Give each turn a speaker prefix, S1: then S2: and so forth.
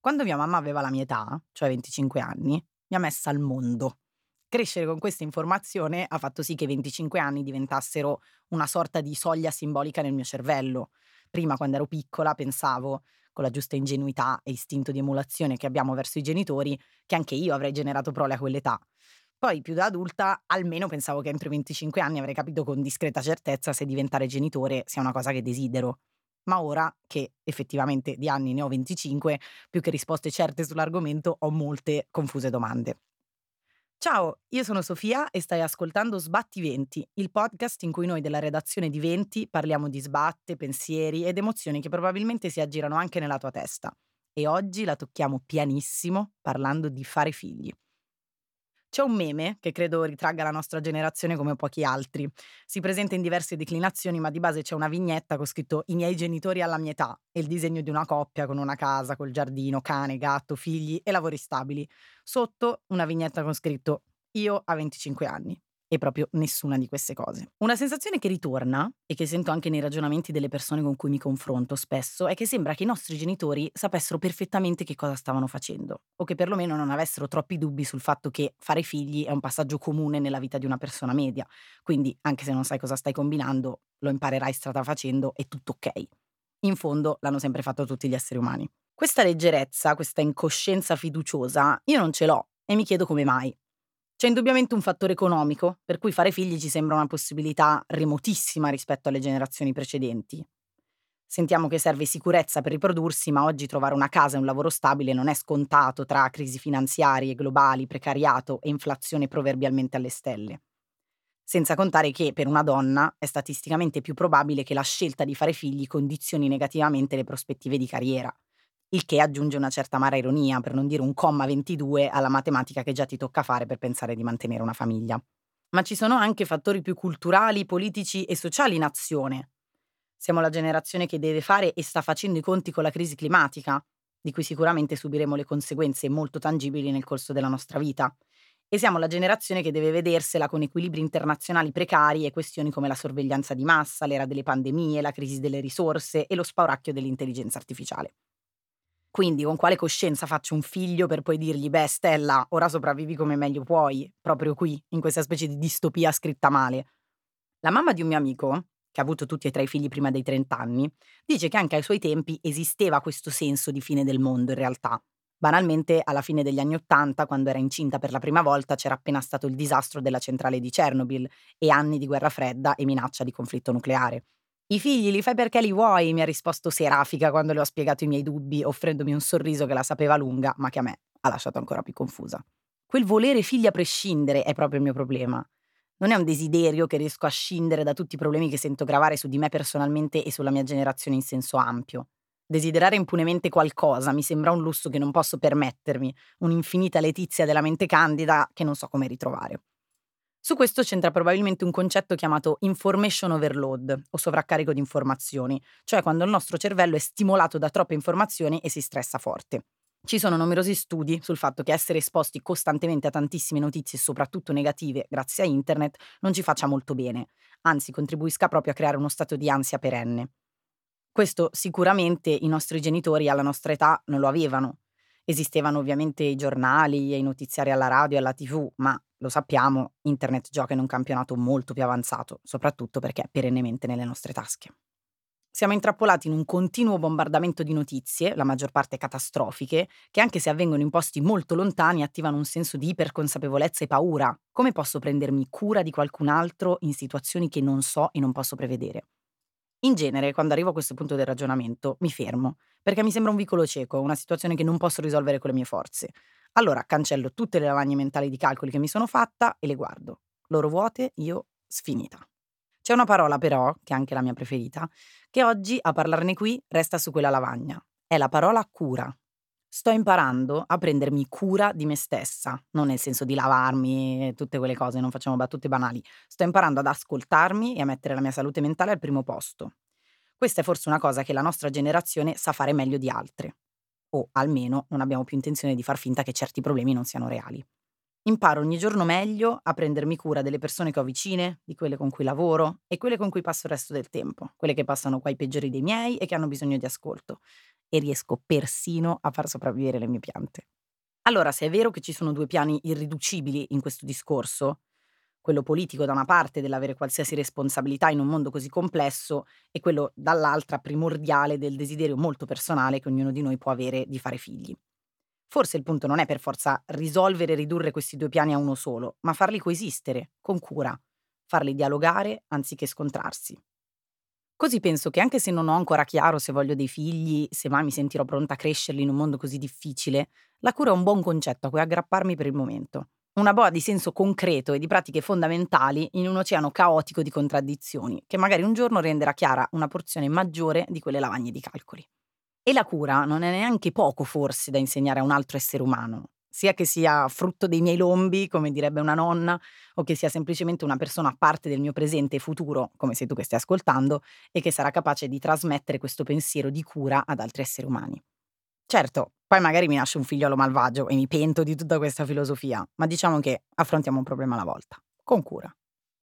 S1: Quando mia mamma aveva la mia età, cioè 25 anni, mi ha messa al mondo. Crescere con questa informazione ha fatto sì che i 25 anni diventassero una sorta di soglia simbolica nel mio cervello. Prima, quando ero piccola, pensavo, con la giusta ingenuità e istinto di emulazione che abbiamo verso i genitori, che anche io avrei generato prole a quell'età. Poi, più da adulta, almeno pensavo che entro i 25 anni avrei capito con discreta certezza se diventare genitore sia una cosa che desidero. Ma ora che effettivamente di anni ne ho 25, più che risposte certe sull'argomento, ho molte confuse domande. Ciao, io sono Sofia e stai ascoltando Sbatti Venti, il podcast in cui noi della redazione di Venti parliamo di sbatte, pensieri ed emozioni che probabilmente si aggirano anche nella tua testa. E oggi la tocchiamo pianissimo parlando di fare figli. C'è un meme che credo ritragga la nostra generazione come pochi altri. Si presenta in diverse declinazioni, ma di base c'è una vignetta con scritto I miei genitori alla mia età e il disegno di una coppia con una casa, col giardino, cane, gatto, figli e lavori stabili. Sotto una vignetta con scritto Io a 25 anni e proprio nessuna di queste cose. Una sensazione che ritorna e che sento anche nei ragionamenti delle persone con cui mi confronto spesso è che sembra che i nostri genitori sapessero perfettamente che cosa stavano facendo o che perlomeno non avessero troppi dubbi sul fatto che fare figli è un passaggio comune nella vita di una persona media. Quindi anche se non sai cosa stai combinando, lo imparerai strada facendo e tutto ok. In fondo l'hanno sempre fatto tutti gli esseri umani. Questa leggerezza, questa incoscienza fiduciosa, io non ce l'ho e mi chiedo come mai. C'è indubbiamente un fattore economico, per cui fare figli ci sembra una possibilità remotissima rispetto alle generazioni precedenti. Sentiamo che serve sicurezza per riprodursi, ma oggi trovare una casa e un lavoro stabile non è scontato tra crisi finanziarie globali, precariato e inflazione proverbialmente alle stelle. Senza contare che per una donna è statisticamente più probabile che la scelta di fare figli condizioni negativamente le prospettive di carriera il che aggiunge una certa amara ironia, per non dire un comma 22 alla matematica che già ti tocca fare per pensare di mantenere una famiglia. Ma ci sono anche fattori più culturali, politici e sociali in azione. Siamo la generazione che deve fare e sta facendo i conti con la crisi climatica, di cui sicuramente subiremo le conseguenze molto tangibili nel corso della nostra vita. E siamo la generazione che deve vedersela con equilibri internazionali precari e questioni come la sorveglianza di massa, l'era delle pandemie, la crisi delle risorse e lo spauracchio dell'intelligenza artificiale. Quindi con quale coscienza faccio un figlio per poi dirgli, beh Stella, ora sopravvivi come meglio puoi, proprio qui, in questa specie di distopia scritta male. La mamma di un mio amico, che ha avuto tutti e tre i figli prima dei 30 anni, dice che anche ai suoi tempi esisteva questo senso di fine del mondo in realtà. Banalmente, alla fine degli anni Ottanta, quando era incinta per la prima volta, c'era appena stato il disastro della centrale di Chernobyl e anni di guerra fredda e minaccia di conflitto nucleare. I figli li fai perché li vuoi, mi ha risposto Serafica quando le ho spiegato i miei dubbi, offrendomi un sorriso che la sapeva lunga, ma che a me ha lasciato ancora più confusa. Quel volere figli a prescindere è proprio il mio problema. Non è un desiderio che riesco a scindere da tutti i problemi che sento gravare su di me personalmente e sulla mia generazione in senso ampio. Desiderare impunemente qualcosa mi sembra un lusso che non posso permettermi, un'infinita letizia della mente candida che non so come ritrovare. Su questo c'entra probabilmente un concetto chiamato information overload o sovraccarico di informazioni, cioè quando il nostro cervello è stimolato da troppe informazioni e si stressa forte. Ci sono numerosi studi sul fatto che essere esposti costantemente a tantissime notizie, soprattutto negative, grazie a internet, non ci faccia molto bene, anzi contribuisca proprio a creare uno stato di ansia perenne. Questo sicuramente i nostri genitori alla nostra età non lo avevano. Esistevano ovviamente i giornali e i notiziari alla radio e alla tv, ma lo sappiamo, internet gioca in un campionato molto più avanzato, soprattutto perché è perennemente nelle nostre tasche. Siamo intrappolati in un continuo bombardamento di notizie, la maggior parte catastrofiche, che anche se avvengono in posti molto lontani attivano un senso di iperconsapevolezza e paura. Come posso prendermi cura di qualcun altro in situazioni che non so e non posso prevedere? In genere, quando arrivo a questo punto del ragionamento, mi fermo, perché mi sembra un vicolo cieco, una situazione che non posso risolvere con le mie forze. Allora cancello tutte le lavagne mentali di calcoli che mi sono fatta e le guardo. Loro vuote, io sfinita. C'è una parola però, che è anche la mia preferita, che oggi a parlarne qui resta su quella lavagna. È la parola cura. Sto imparando a prendermi cura di me stessa, non nel senso di lavarmi e tutte quelle cose, non facciamo battute banali. Sto imparando ad ascoltarmi e a mettere la mia salute mentale al primo posto. Questa è forse una cosa che la nostra generazione sa fare meglio di altre o almeno non abbiamo più intenzione di far finta che certi problemi non siano reali. Imparo ogni giorno meglio a prendermi cura delle persone che ho vicine, di quelle con cui lavoro e quelle con cui passo il resto del tempo, quelle che passano qua i peggiori dei miei e che hanno bisogno di ascolto. e riesco persino a far sopravvivere le mie piante. Allora, se è vero che ci sono due piani irriducibili in questo discorso, quello politico da una parte dell'avere qualsiasi responsabilità in un mondo così complesso e quello dall'altra primordiale del desiderio molto personale che ognuno di noi può avere di fare figli. Forse il punto non è per forza risolvere e ridurre questi due piani a uno solo, ma farli coesistere, con cura, farli dialogare anziché scontrarsi. Così penso che anche se non ho ancora chiaro se voglio dei figli, se mai mi sentirò pronta a crescerli in un mondo così difficile, la cura è un buon concetto a cui aggrapparmi per il momento. Una boa di senso concreto e di pratiche fondamentali in un oceano caotico di contraddizioni, che magari un giorno renderà chiara una porzione maggiore di quelle lavagne di calcoli. E la cura non è neanche poco forse da insegnare a un altro essere umano, sia che sia frutto dei miei lombi, come direbbe una nonna, o che sia semplicemente una persona a parte del mio presente e futuro, come sei tu che stai ascoltando, e che sarà capace di trasmettere questo pensiero di cura ad altri esseri umani. Certo, poi magari mi nasce un figliolo malvagio e mi pento di tutta questa filosofia, ma diciamo che affrontiamo un problema alla volta, con cura.